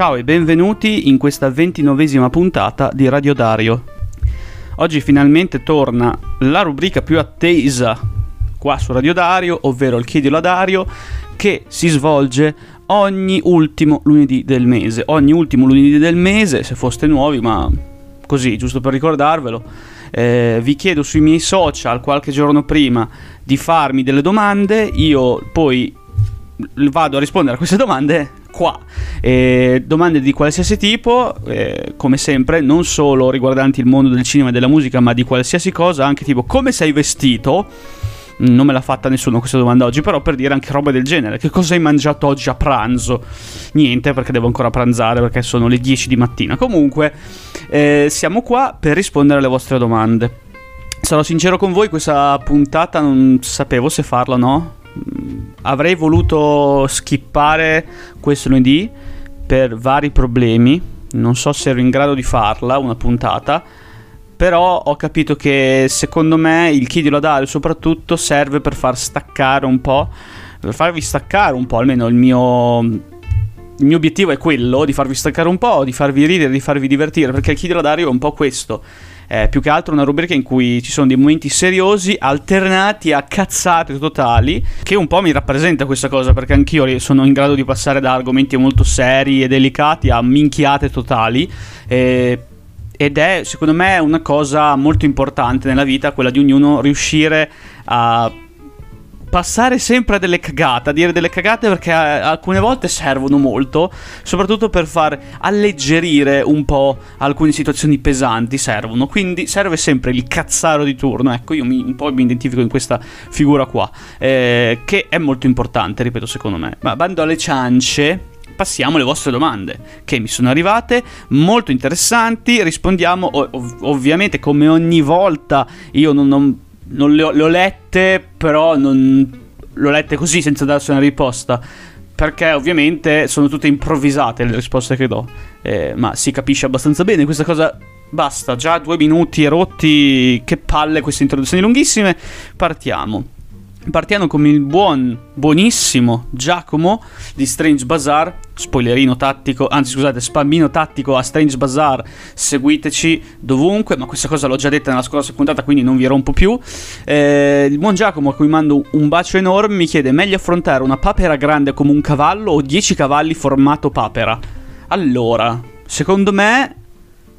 Ciao e benvenuti in questa ventinovesima puntata di Radio Dario. Oggi finalmente torna la rubrica più attesa qua su Radio Dario, ovvero il Chiedilo a Dario, che si svolge ogni ultimo lunedì del mese. Ogni ultimo lunedì del mese, se foste nuovi, ma così, giusto per ricordarvelo, eh, vi chiedo sui miei social qualche giorno prima di farmi delle domande, io poi vado a rispondere a queste domande qua. Eh, domande di qualsiasi tipo, eh, come sempre, non solo riguardanti il mondo del cinema e della musica, ma di qualsiasi cosa, anche tipo come sei vestito. Non me l'ha fatta nessuno questa domanda oggi, però per dire anche roba del genere. Che cosa hai mangiato oggi a pranzo? Niente, perché devo ancora pranzare, perché sono le 10 di mattina. Comunque, eh, siamo qua per rispondere alle vostre domande. Sarò sincero con voi, questa puntata non sapevo se farla o no avrei voluto skippare questo lunedì per vari problemi. Non so se ero in grado di farla, una puntata. Però ho capito che secondo me il chiedilo ad Dario soprattutto serve per far staccare un po'. Per farvi staccare un po', almeno il mio il mio obiettivo è quello di farvi staccare un po', di farvi ridere, di farvi divertire, perché il chiedilo a Dario è un po' questo eh, più che altro una rubrica in cui ci sono dei momenti seriosi alternati a cazzate totali, che un po' mi rappresenta questa cosa, perché anch'io sono in grado di passare da argomenti molto seri e delicati a minchiate totali. Eh, ed è secondo me una cosa molto importante nella vita quella di ognuno riuscire a passare sempre a delle cagate, a dire delle cagate perché eh, alcune volte servono molto, soprattutto per far alleggerire un po' alcune situazioni pesanti, servono. Quindi serve sempre il cazzaro di turno. Ecco, io mi, un po' mi identifico in questa figura qua, eh, che è molto importante, ripeto, secondo me. Ma bando alle ciance, passiamo alle vostre domande che mi sono arrivate, molto interessanti, rispondiamo ov- ovviamente come ogni volta io non, non non le ho, le ho lette, però non le ho lette così senza darsi una risposta. Perché ovviamente sono tutte improvvisate le risposte che do. Eh, ma si capisce abbastanza bene questa cosa. Basta, già due minuti rotti. Che palle queste introduzioni lunghissime. Partiamo. Partiamo con il buon, buonissimo Giacomo di Strange Bazaar, spoilerino tattico, anzi scusate, spammino tattico a Strange Bazaar, seguiteci dovunque, ma questa cosa l'ho già detta nella scorsa puntata, quindi non vi rompo più. Eh, il buon Giacomo, a cui mando un bacio enorme, mi chiede meglio affrontare una papera grande come un cavallo o 10 cavalli formato papera? Allora, secondo me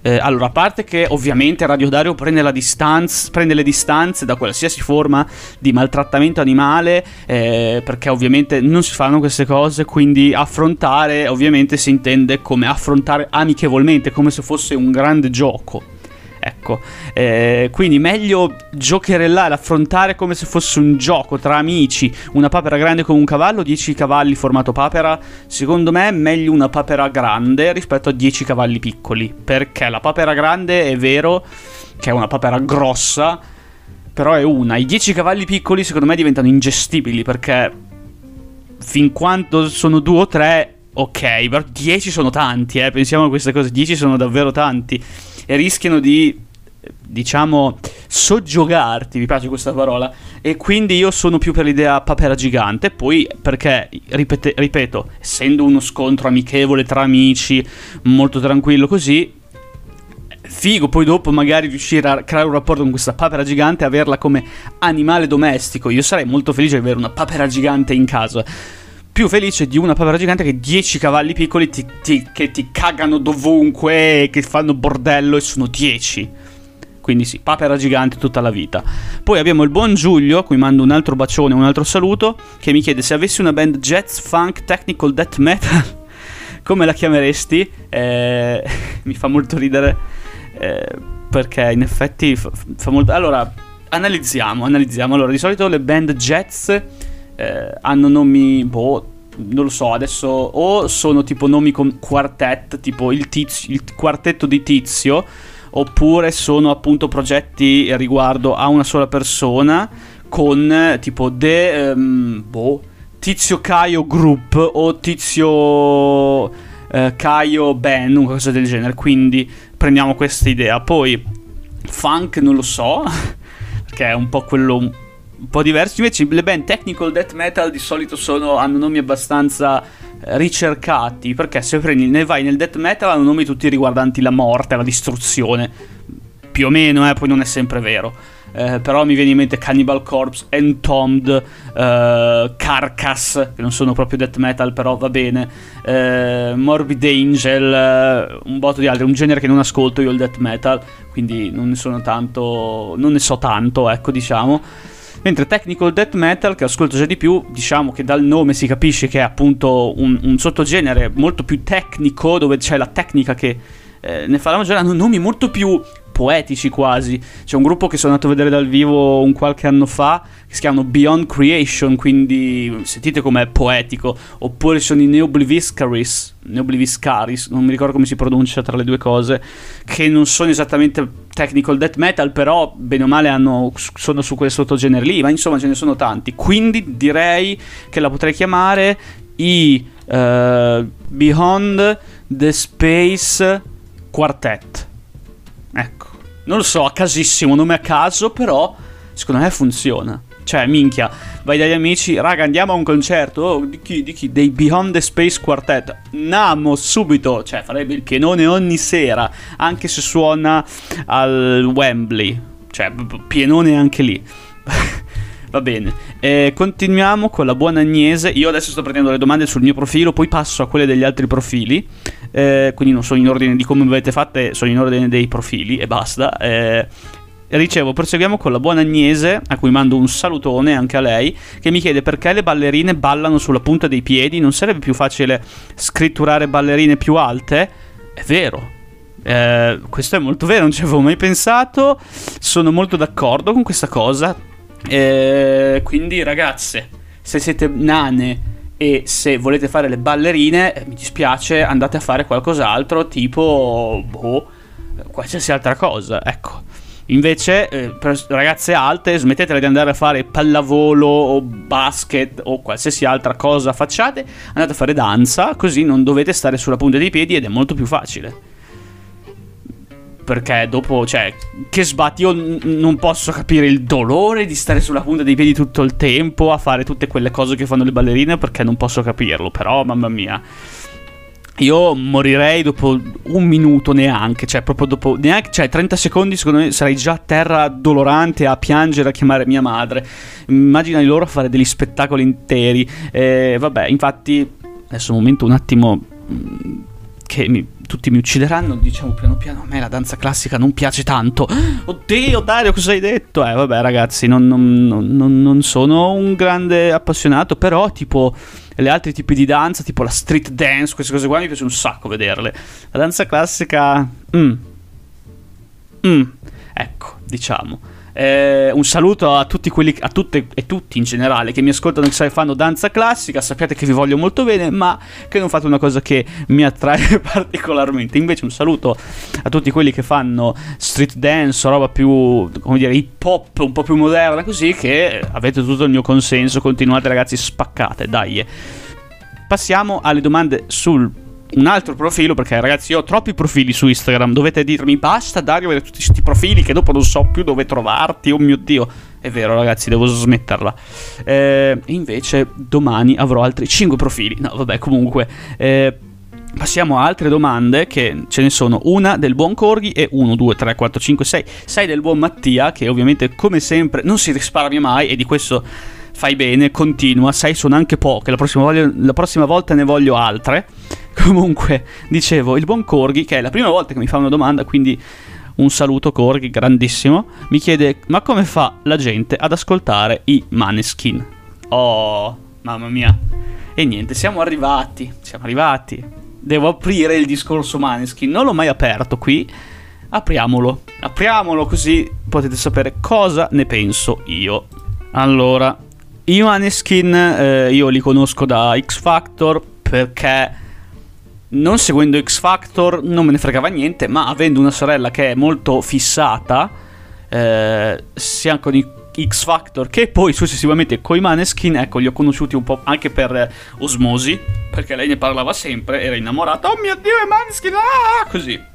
eh, allora, a parte che ovviamente Radio Dario prende, distanza, prende, le distanze da qualsiasi forma di maltrattamento animale, eh, perché ovviamente non si fanno queste cose, quindi affrontare ovviamente si intende come affrontare amichevolmente, come se fosse un grande gioco. Ecco, eh, quindi meglio giocherellare, affrontare come se fosse un gioco tra amici, una papera grande come un cavallo, 10 cavalli formato papera. Secondo me è meglio una papera grande rispetto a 10 cavalli piccoli, perché la papera grande è vero che è una papera grossa, però è una. I 10 cavalli piccoli secondo me diventano ingestibili perché fin quando sono due o tre ok, però 10 sono tanti, eh, pensiamo a queste cose, 10 sono davvero tanti e rischiano di diciamo soggiogarti, mi piace questa parola, e quindi io sono più per l'idea papera gigante, poi perché, ripete, ripeto, essendo uno scontro amichevole tra amici, molto tranquillo così, figo poi dopo magari riuscire a creare un rapporto con questa papera gigante e averla come animale domestico, io sarei molto felice di avere una papera gigante in casa più felice di una papera gigante che 10 cavalli piccoli ti, ti, che ti cagano dovunque, che fanno bordello e sono 10. Quindi sì, papera gigante tutta la vita. Poi abbiamo il buon Giulio, a cui mando un altro bacione, un altro saluto, che mi chiede se avessi una band jazz, funk, technical, death metal, come la chiameresti? Eh, mi fa molto ridere, eh, perché in effetti fa, fa molto... Allora, analizziamo, analizziamo. Allora, di solito le band jazz eh, hanno nomi, boh, non lo so, adesso o sono tipo nomi con quartet, tipo il, tizio, il quartetto di tizio, oppure sono appunto progetti riguardo a una sola persona con tipo The, um, boh, Tizio Caio Group o Tizio eh, Caio Band, una cosa del genere. Quindi prendiamo questa idea. Poi funk non lo so, perché è un po' quello un po' diversi. Invece le band technical death metal di solito sono, hanno nomi abbastanza ricercati, perché se prendi, ne vai nel death metal hanno nomi tutti riguardanti la morte, la distruzione, più o meno, eh, poi non è sempre vero. Eh, però mi viene in mente Cannibal Corpse, Entombed, eh, Carcass, che non sono proprio death metal, però va bene, eh, Morbid Angel, eh, un botto di altri, un genere che non ascolto io il death metal, quindi non ne sono tanto, non ne so tanto, ecco diciamo. Mentre Technical Death Metal, che ascolto già di più, diciamo che dal nome si capisce che è appunto un, un sottogenere molto più tecnico, dove c'è la tecnica che eh, ne fa la maggiore, hanno nomi molto più poetici quasi. C'è un gruppo che sono andato a vedere dal vivo un qualche anno fa che si chiamano Beyond Creation, quindi sentite com'è poetico. Oppure sono i Neobliviscaris, Neobliviscaris, non mi ricordo come si pronuncia tra le due cose, che non sono esattamente technical death metal, però bene o male hanno, sono su quel sottogenere lì, ma insomma ce ne sono tanti. Quindi direi che la potrei chiamare i uh, Beyond the Space Quartet. Ecco. Non lo so, a casissimo, nome a caso, però secondo me funziona. Cioè, minchia, vai dagli amici, raga, andiamo a un concerto. Oh, di chi? Di chi? Dei Beyond the Space Quartet. Namo, subito. Cioè, farebbe il pienone ogni sera, anche se suona al Wembley. Cioè, pienone anche lì. Va bene. Eh, continuiamo con la buona Agnese. Io adesso sto prendendo le domande sul mio profilo, poi passo a quelle degli altri profili. Eh, quindi non sono in ordine di come avete fatte, sono in ordine dei profili e basta. Eh, ricevo, proseguiamo con la buona Agnese, a cui mando un salutone anche a lei, che mi chiede perché le ballerine ballano sulla punta dei piedi. Non sarebbe più facile scritturare ballerine più alte? È vero. Eh, questo è molto vero, non ci avevo mai pensato. Sono molto d'accordo con questa cosa eh, quindi ragazze, se siete nane e se volete fare le ballerine, eh, mi dispiace, andate a fare qualcos'altro, tipo boh, qualsiasi altra cosa, ecco. Invece, eh, ragazze alte, smettetela di andare a fare pallavolo o basket o qualsiasi altra cosa facciate, andate a fare danza, così non dovete stare sulla punta dei piedi ed è molto più facile perché dopo, cioè, che sbatti, io n- non posso capire il dolore di stare sulla punta dei piedi tutto il tempo a fare tutte quelle cose che fanno le ballerine perché non posso capirlo, però mamma mia. Io morirei dopo un minuto neanche, cioè proprio dopo neanche, cioè 30 secondi secondo me sarei già a terra dolorante a piangere, a chiamare mia madre. Immagina loro a fare degli spettacoli interi. Eh, vabbè, infatti, adesso un momento un attimo mm, che mi, tutti mi uccideranno, diciamo piano piano, a me la danza classica non piace tanto. Oddio, Dario, cosa hai detto? Eh, vabbè, ragazzi, non, non, non, non sono un grande appassionato, però tipo le altre tipi di danza, tipo la street dance, queste cose qua mi piace un sacco vederle. La danza classica... Mm. Mm. Ecco, diciamo. Eh, un saluto a tutti quelli, a tutte e tutti in generale che mi ascoltano che fanno danza classica. Sappiate che vi voglio molto bene, ma che non fate una cosa che mi attrae particolarmente. Invece, un saluto a tutti quelli che fanno street dance, roba più, come dire, hip hop, un po' più moderna, così che avete tutto il mio consenso. Continuate, ragazzi, spaccate, dai. Passiamo alle domande sul un altro profilo, perché ragazzi io ho troppi profili su Instagram, dovete dirmi basta Dario avere tutti questi profili che dopo non so più dove trovarti, oh mio Dio. È vero ragazzi, devo smetterla. Eh, invece domani avrò altri 5 profili. No, vabbè, comunque... Eh, Passiamo a altre domande che ce ne sono una del buon Corgi e 1, 2, 3, 4, 5, 6, 6 del buon Mattia che ovviamente come sempre non si risparmia mai e di questo fai bene, continua, 6 sono anche poche, la prossima, voglio, la prossima volta ne voglio altre. Comunque, dicevo, il buon Corgi, che è la prima volta che mi fa una domanda, quindi un saluto Corgi, grandissimo, mi chiede ma come fa la gente ad ascoltare i Maneskin? Oh, mamma mia. E niente, siamo arrivati, siamo arrivati. Devo aprire il discorso Maneskin, non l'ho mai aperto qui. Apriamolo, apriamolo così potete sapere cosa ne penso io. Allora, i Maneskin eh, io li conosco da X Factor perché non seguendo X Factor non me ne fregava niente, ma avendo una sorella che è molto fissata, eh, sia con i X Factor che poi successivamente con i Maneskin, ecco, li ho conosciuti un po' anche per osmosi, perché lei ne parlava sempre, era innamorata, oh mio Dio, i Maneskin, ah! così.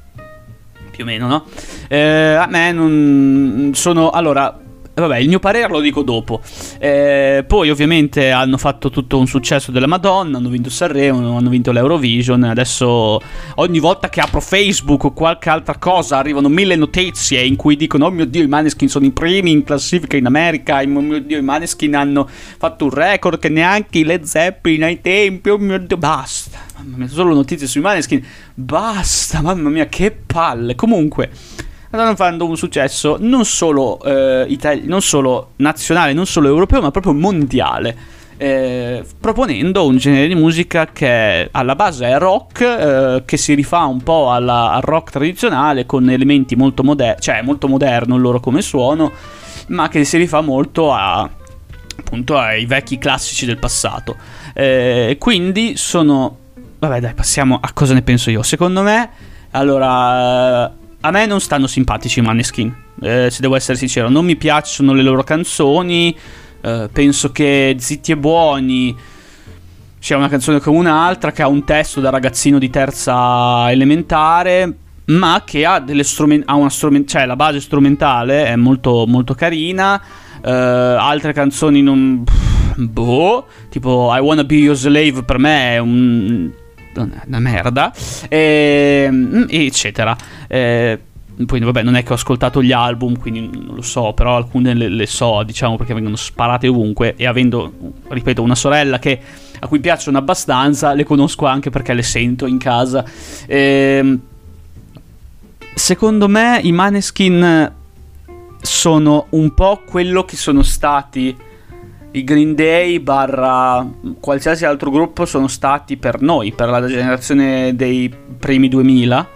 Più o meno, no? Eh, a me non sono... Allora, vabbè, il mio parere lo dico dopo. Eh, poi ovviamente hanno fatto tutto un successo della Madonna, hanno vinto Sanremo, hanno vinto l'Eurovision, adesso ogni volta che apro Facebook o qualche altra cosa arrivano mille notizie in cui dicono oh mio Dio i Maneskin sono i primi in classifica in America, oh mio Dio i Maneskin hanno fatto un record che neanche i Led Zeppelin ai tempi, oh mio Dio, basta. Mamma mia, solo notizie sui Maneskin, basta, mamma mia che palle. Comunque stanno facendo un successo non solo, eh, itali- non solo nazionale, non solo europeo, ma proprio mondiale. Eh, proponendo un genere di musica che alla base è rock, eh, che si rifà un po' alla, al rock tradizionale con elementi molto moderni, cioè molto moderno loro come suono, ma che si rifà molto a, appunto ai vecchi classici del passato. Eh, quindi sono... Vabbè dai, passiamo a cosa ne penso io. Secondo me, allora a me non stanno simpatici i Maneskin, eh, se devo essere sincero, non mi piacciono le loro canzoni, eh, penso che Zitti e Buoni sia una canzone come un'altra, che ha un testo da ragazzino di terza elementare, ma che ha, delle strument- ha una strument- cioè la base strumentale è molto, molto carina, eh, altre canzoni non... boh, tipo I Wanna Be Your Slave per me è un una merda, ehm, eccetera. E, eh, poi vabbè non è che ho ascoltato gli album quindi non lo so però alcune le, le, so diciamo perché vengono sparate ovunque e avendo ripeto una sorella che, a cui piacciono abbastanza le conosco anche perché le sento in casa ehm, secondo me i Maneskin sono un po' quello che sono stati i Green Day barra qualsiasi altro gruppo sono stati per noi, per la generazione dei primi 2000,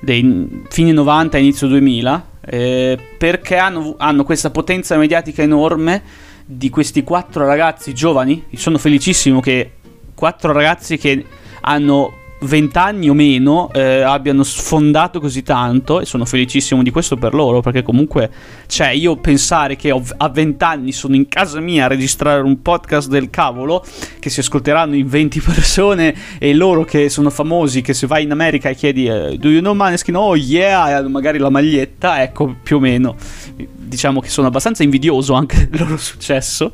dei fine 90 inizio 2000, eh, perché hanno, hanno questa potenza mediatica enorme di questi quattro ragazzi giovani. Sono felicissimo che quattro ragazzi che hanno vent'anni o meno eh, abbiano sfondato così tanto e sono felicissimo di questo per loro perché comunque cioè io pensare che a vent'anni sono in casa mia a registrare un podcast del cavolo che si ascolteranno in 20 persone e loro che sono famosi che se vai in America e chiedi eh, do you know Maneskin? Oh yeah magari la maglietta ecco più o meno. Diciamo che sono abbastanza invidioso anche del loro successo.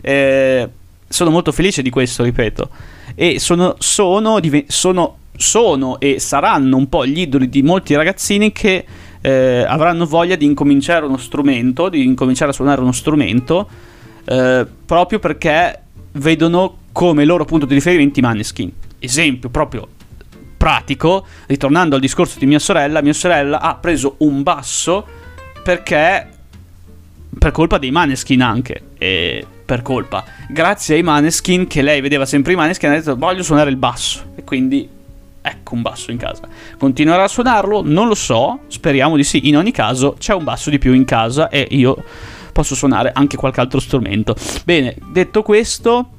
Eh, sono molto felice di questo ripeto e sono, sono, sono, sono e saranno un po' gli idoli di molti ragazzini che eh, avranno voglia di incominciare uno strumento, di incominciare a suonare uno strumento, eh, proprio perché vedono come loro punto di riferimento i Maneskin. Esempio proprio pratico, ritornando al discorso di mia sorella, mia sorella ha preso un basso perché per colpa dei Maneskin anche. E per colpa. Grazie ai Maneskin, che lei vedeva sempre i Maneskin, ha detto voglio suonare il basso. E quindi ecco un basso in casa. Continuerà a suonarlo? Non lo so, speriamo di sì. In ogni caso c'è un basso di più in casa e io posso suonare anche qualche altro strumento. Bene, detto questo,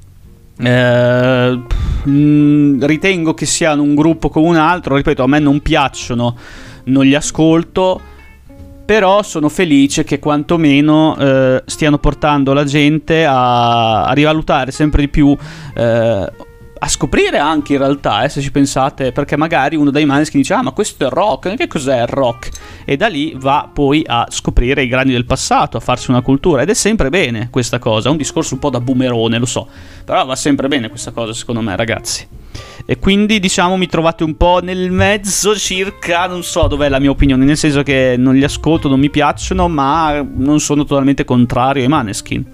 eh, ritengo che siano un gruppo come un altro. Ripeto, a me non piacciono, non li ascolto però sono felice che quantomeno eh, stiano portando la gente a, a rivalutare sempre di più eh, a scoprire anche in realtà, eh, se ci pensate, perché magari uno dai maneskin dice ah ma questo è rock, che cos'è il rock? E da lì va poi a scoprire i grandi del passato, a farsi una cultura ed è sempre bene questa cosa, è un discorso un po' da boomerone, lo so, però va sempre bene questa cosa secondo me ragazzi. E quindi diciamo mi trovate un po' nel mezzo circa, non so dov'è la mia opinione, nel senso che non li ascolto, non mi piacciono, ma non sono totalmente contrario ai Maneskin.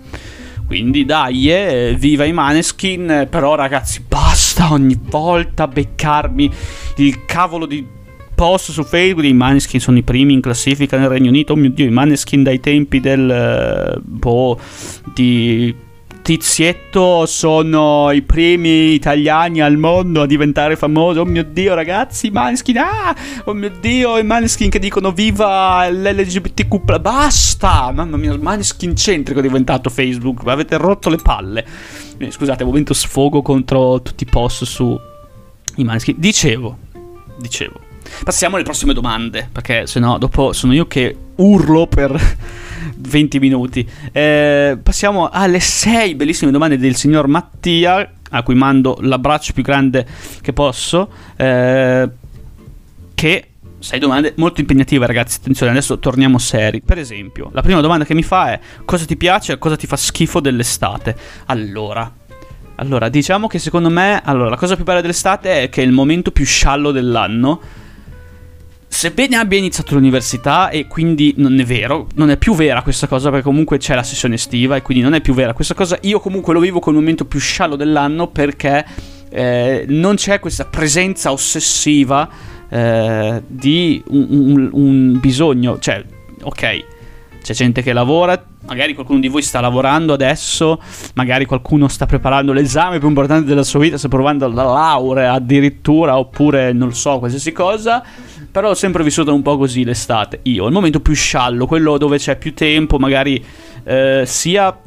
Quindi dai, eh, viva i Maneskin, però ragazzi basta ogni volta beccarmi il cavolo di post su Facebook. I Maneskin sono i primi in classifica nel Regno Unito, oh mio Dio, i Maneskin dai tempi del... boh, di tizietto sono i primi italiani al mondo a diventare famosi. Oh mio dio, ragazzi, i Maneskin. Ah, oh mio dio, i Maneskin che dicono viva l'LGBTQ. Basta! Mamma mia, Maneskin centrico è diventato Facebook. Avete rotto le palle. Eh, scusate, momento sfogo contro tutti i post su i Maneskin. Dicevo, dicevo. Passiamo alle prossime domande, perché se no dopo sono io che urlo per 20 minuti. Eh, passiamo alle 6 bellissime domande del signor Mattia, a cui mando l'abbraccio più grande che posso, eh, che sei domande molto impegnative, ragazzi. Attenzione, adesso torniamo seri. Per esempio, la prima domanda che mi fa è: cosa ti piace e cosa ti fa schifo dell'estate? Allora. Allora, diciamo che secondo me, allora, la cosa più bella dell'estate è che è il momento più sciallo dell'anno. Sebbene abbia iniziato l'università e quindi non è vero, non è più vera questa cosa perché comunque c'è la sessione estiva e quindi non è più vera questa cosa, io comunque lo vivo come il momento più sciallo dell'anno perché eh, non c'è questa presenza ossessiva eh, di un, un, un bisogno, cioè, ok, c'è gente che lavora, magari qualcuno di voi sta lavorando adesso, magari qualcuno sta preparando l'esame più importante della sua vita, sta provando la laurea addirittura, oppure non lo so, qualsiasi cosa. Però ho sempre vissuto un po' così l'estate. Io, il momento più sciallo, quello dove c'è più tempo, magari eh, sia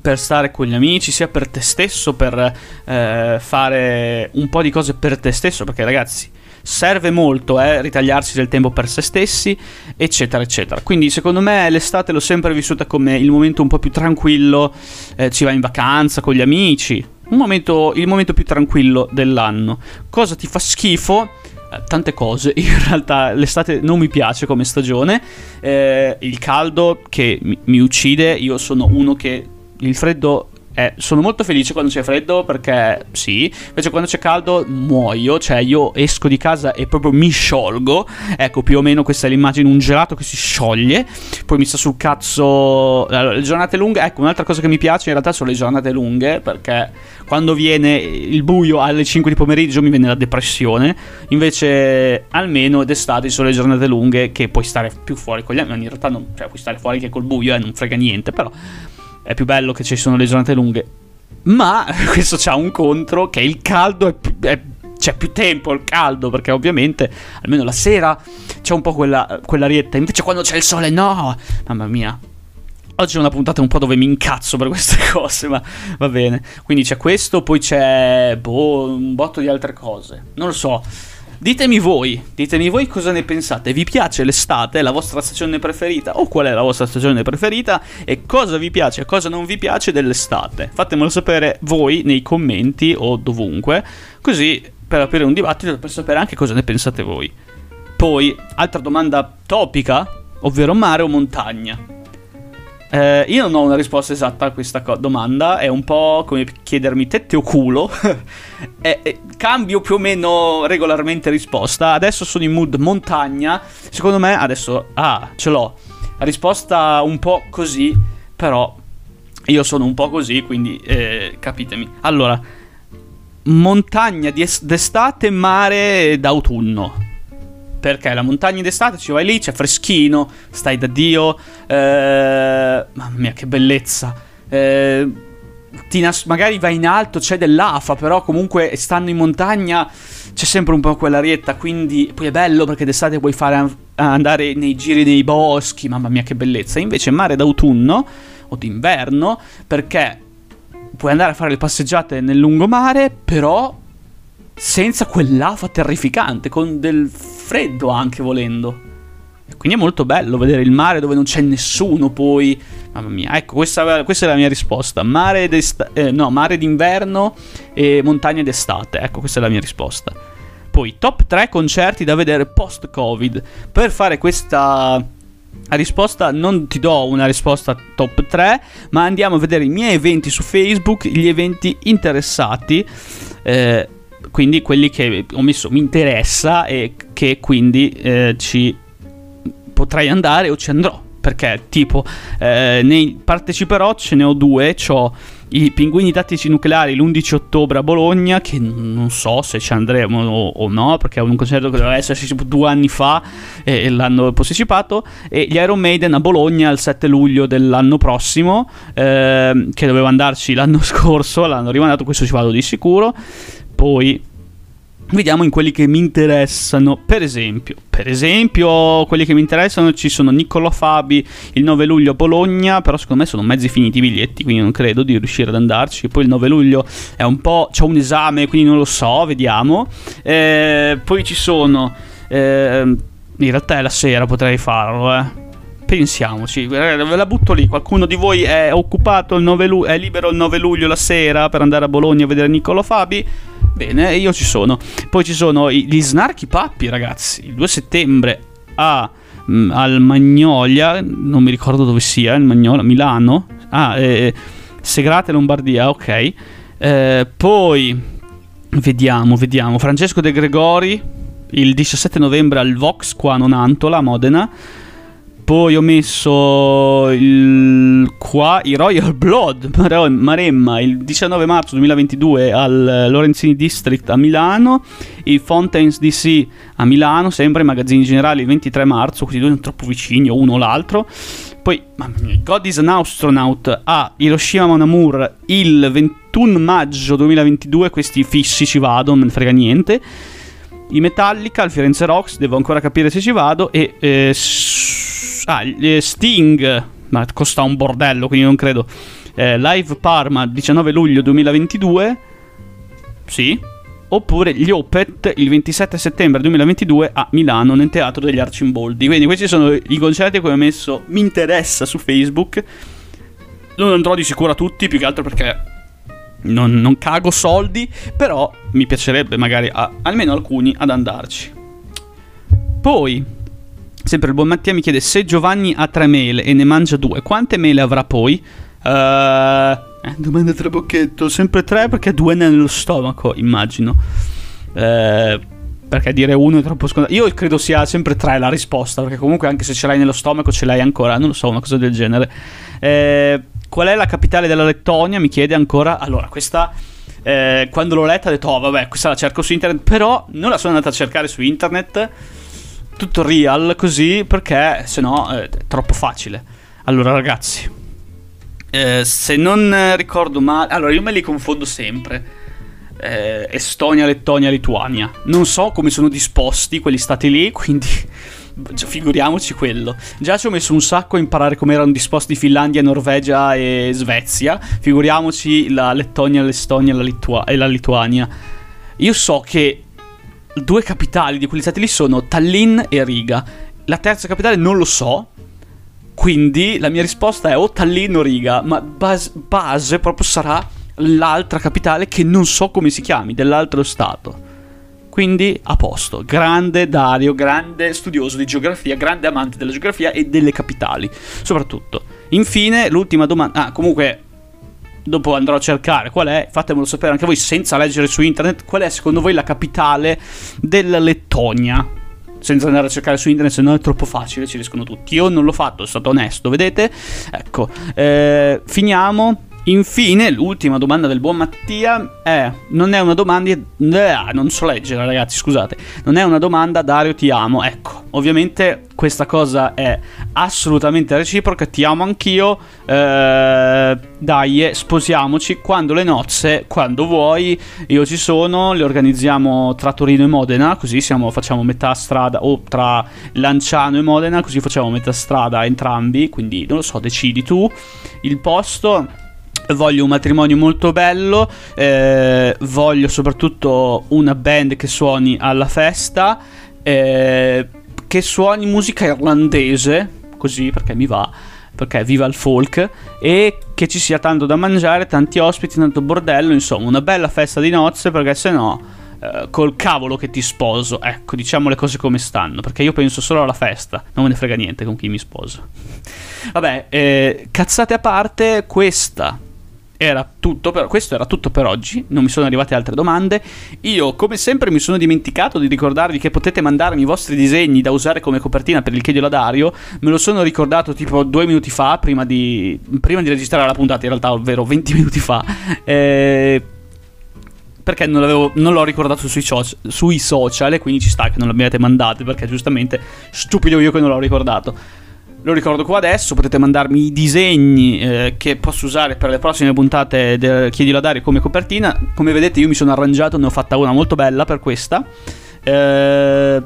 per stare con gli amici, sia per te stesso, per eh, fare un po' di cose per te stesso, perché ragazzi serve molto eh, ritagliarsi del tempo per se stessi, eccetera, eccetera. Quindi secondo me l'estate l'ho sempre vissuta come il momento un po' più tranquillo, eh, ci vai in vacanza con gli amici, momento, il momento più tranquillo dell'anno. Cosa ti fa schifo? Tante cose, in realtà l'estate non mi piace come stagione, eh, il caldo che mi, mi uccide, io sono uno che il freddo eh, sono molto felice quando c'è freddo perché sì, invece quando c'è caldo muoio, cioè io esco di casa e proprio mi sciolgo. Ecco, più o meno questa è l'immagine, un gelato che si scioglie, poi mi sta sul cazzo le giornate lunghe. Ecco, un'altra cosa che mi piace in realtà sono le giornate lunghe perché quando viene il buio alle 5 di pomeriggio mi viene la depressione. Invece almeno d'estate sono le giornate lunghe che puoi stare più fuori con gli amici, in realtà non, cioè puoi stare fuori che col buio e eh, non frega niente, però è più bello che ci sono le giornate lunghe. Ma questo c'ha un contro che il caldo è, più, è c'è più tempo il caldo perché ovviamente almeno la sera c'è un po' quella, quell'arietta. Invece quando c'è il sole no! Mamma mia. Oggi è una puntata un po' dove mi incazzo per queste cose ma va bene. Quindi c'è questo poi c'è boh, un botto di altre cose. Non lo so Ditemi voi, ditemi voi cosa ne pensate. Vi piace l'estate? La vostra stagione preferita? O qual è la vostra stagione preferita? E cosa vi piace e cosa non vi piace dell'estate? Fatemelo sapere voi nei commenti o dovunque, così per aprire un dibattito e per sapere anche cosa ne pensate voi. Poi, altra domanda topica, ovvero mare o montagna? Eh, io non ho una risposta esatta a questa co- domanda, è un po' come chiedermi tette o culo. e, e, cambio più o meno regolarmente risposta. Adesso sono in mood montagna. Secondo me adesso ah, ce l'ho. Risposta un po' così, però io sono un po' così, quindi eh, capitemi. Allora, montagna es- d'estate, mare d'autunno perché la montagna d'estate ci vai lì, c'è freschino, stai da Dio. Eh, mamma mia, che bellezza. Eh, nas- magari vai in alto, c'è dell'afa, però comunque stando in montagna c'è sempre un po' quell'arietta. Quindi poi è bello perché d'estate puoi fare andare nei giri nei boschi. Mamma mia, che bellezza. Invece mare d'autunno o d'inverno, perché puoi andare a fare le passeggiate nel lungomare, però senza quell'afa terrificante, con del freddo anche volendo. E quindi è molto bello vedere il mare dove non c'è nessuno poi. Mamma mia, ecco, questa, questa è la mia risposta. Mare, eh, no, mare d'inverno e montagne d'estate. Ecco, questa è la mia risposta. Poi, top 3 concerti da vedere post-Covid. Per fare questa risposta non ti do una risposta top 3, ma andiamo a vedere i miei eventi su Facebook, gli eventi interessati. Eh, quindi quelli che ho messo mi interessa e che quindi eh, ci potrei andare o ci andrò. Perché tipo eh, ne parteciperò ce ne ho due ho i pinguini tattici nucleari l'11 ottobre a Bologna che non so se ci andremo o, o no perché è un concerto che doveva esserci due anni fa e, e, l'hanno posticipato e gli Iron Maiden a Bologna il 7 luglio dell'anno prossimo eh, che doveva andarci l'anno scorso l'hanno rimandato questo ci vado di sicuro poi Vediamo in quelli che mi interessano, per esempio, per esempio, quelli che mi interessano ci sono Niccolò Fabi il 9 luglio a Bologna, però secondo me sono mezzi finiti i biglietti, quindi non credo di riuscire ad andarci. Poi il 9 luglio è un po', c'ho un esame, quindi non lo so, vediamo. Eh, poi ci sono, eh, in realtà è la sera, potrei farlo, eh pensiamoci, ve la butto lì. Qualcuno di voi è occupato il 9 luglio, è libero il 9 luglio la sera per andare a Bologna a vedere Niccolò Fabi? Bene, io ci sono. Poi ci sono gli Snarky Pappi, ragazzi. Il 2 settembre a, mm, al Magnolia, non mi ricordo dove sia, il Magnolia, Milano. Ah, eh, Segrate Lombardia, ok. Eh, poi vediamo, vediamo. Francesco De Gregori il 17 novembre al Vox qua a Nonantola, a Modena. Poi ho messo il, qua i Royal Blood Maremma il 19 marzo 2022 al Lorenzini District a Milano, i Fountains DC a Milano, sempre i magazzini generali il 23 marzo, questi due sono troppo vicini, uno o l'altro. Poi, God is an Astronaut a Hiroshima Monamur il 21 maggio 2022, questi fissi ci vado, non me ne frega niente. I Metallica al Firenze Rocks, devo ancora capire se ci vado, e... Eh, ah, eh, Sting, ma costa un bordello, quindi non credo. Eh, Live Parma 19 luglio 2022. Sì. Oppure gli Opet il 27 settembre 2022 a Milano nel Teatro degli Arcimboldi. Quindi questi sono i concerti che ho messo. Mi interessa su Facebook. Non andrò di sicuro a tutti, più che altro perché non, non cago soldi. Però mi piacerebbe magari a, almeno alcuni ad andarci. Poi Sempre il buon Mattia mi chiede se Giovanni ha tre mele e ne mangia due, quante mele avrà poi? Uh, eh, domanda trabocchetto, sempre tre perché due nello stomaco, immagino. Uh, perché dire uno è troppo scontato. Io credo sia sempre tre la risposta, perché comunque anche se ce l'hai nello stomaco ce l'hai ancora, non lo so, una cosa del genere. Eh, qual è la capitale della Lettonia? Mi chiede ancora. Allora, questa... Eh, quando l'ho letta ho detto, oh vabbè, questa la cerco su internet, però non la sono andata a cercare su internet tutto real così perché se no è troppo facile. Allora ragazzi, eh, se non ricordo male, allora io me li confondo sempre. Eh, Estonia, Lettonia, Lituania. Non so come sono disposti quelli stati lì, quindi figuriamoci quello. Già ci ho messo un sacco a imparare come erano disposti Finlandia, Norvegia e Svezia. Figuriamoci la Lettonia, l'Estonia la Litua- e la Lituania. Io so che due capitali di quegli stati lì sono Tallinn e Riga. La terza capitale non lo so. Quindi la mia risposta è o Tallinn o Riga, ma base, base proprio sarà l'altra capitale che non so come si chiami, dell'altro stato. Quindi a posto. Grande Dario, grande studioso di geografia, grande amante della geografia e delle capitali, soprattutto. Infine, l'ultima domanda. Ah, comunque dopo andrò a cercare qual è, fatemelo sapere anche voi senza leggere su internet, qual è secondo voi la capitale della Lettonia? Senza andare a cercare su internet, se no è troppo facile, ci riescono tutti. Io non l'ho fatto, sono stato onesto, vedete? Ecco, eh, finiamo Infine, l'ultima domanda del buon Mattia è: Non è una domanda. Eh, non so leggere, ragazzi, scusate. Non è una domanda, Dario, ti amo. Ecco, ovviamente questa cosa è assolutamente reciproca. Ti amo anch'io. Eh, dai, sposiamoci. Quando le nozze, quando vuoi, io ci sono. Le organizziamo tra Torino e Modena. Così siamo, facciamo metà strada. O tra Lanciano e Modena. Così facciamo metà strada entrambi. Quindi non lo so, decidi tu il posto voglio un matrimonio molto bello, eh, voglio soprattutto una band che suoni alla festa, eh, che suoni musica irlandese, così perché mi va, perché viva il folk, e che ci sia tanto da mangiare, tanti ospiti, tanto bordello, insomma una bella festa di nozze perché se no... Uh, col cavolo che ti sposo. Ecco, diciamo le cose come stanno. Perché io penso solo alla festa. Non me ne frega niente con chi mi sposo. Vabbè, eh, cazzate a parte, questa era tutto per, questo era tutto per oggi, non mi sono arrivate altre domande. Io, come sempre, mi sono dimenticato di ricordarvi che potete mandarmi i vostri disegni da usare come copertina per il Chiedio Dario. Me lo sono ricordato tipo due minuti fa, prima di, prima di registrare la puntata, in realtà, ovvero 20 minuti fa. Eh, perché non, non, l'ho ricordato sui, sui social e quindi ci sta che non l'abbiate mandate perché giustamente stupido io che non l'ho ricordato. Lo ricordo qua adesso, potete mandarmi i disegni eh, che posso usare per le prossime puntate del Chiedi la Dario come copertina. Come vedete io mi sono arrangiato, ne ho fatta una molto bella per questa. Eh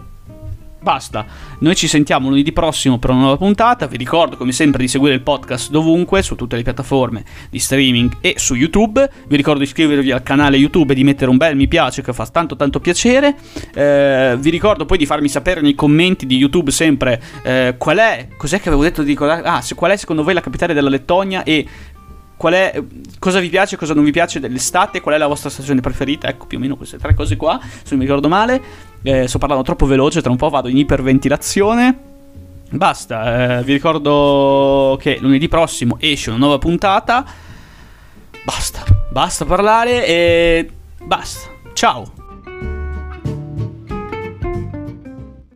Basta, noi ci sentiamo lunedì prossimo per una nuova puntata, vi ricordo come sempre di seguire il podcast dovunque, su tutte le piattaforme di streaming e su YouTube, vi ricordo di iscrivervi al canale YouTube e di mettere un bel mi piace che fa tanto tanto piacere, eh, vi ricordo poi di farmi sapere nei commenti di YouTube sempre eh, qual è, cos'è che avevo detto di ricordare, ah, qual è secondo voi la capitale della Lettonia e qual è, cosa vi piace, cosa non vi piace dell'estate, qual è la vostra stagione preferita. Ecco, più o meno queste tre cose qua, se non mi ricordo male. Eh, sto parlando troppo veloce, tra un po' vado in iperventilazione. Basta, eh, vi ricordo che lunedì prossimo esce una nuova puntata. Basta, basta parlare e basta. Ciao.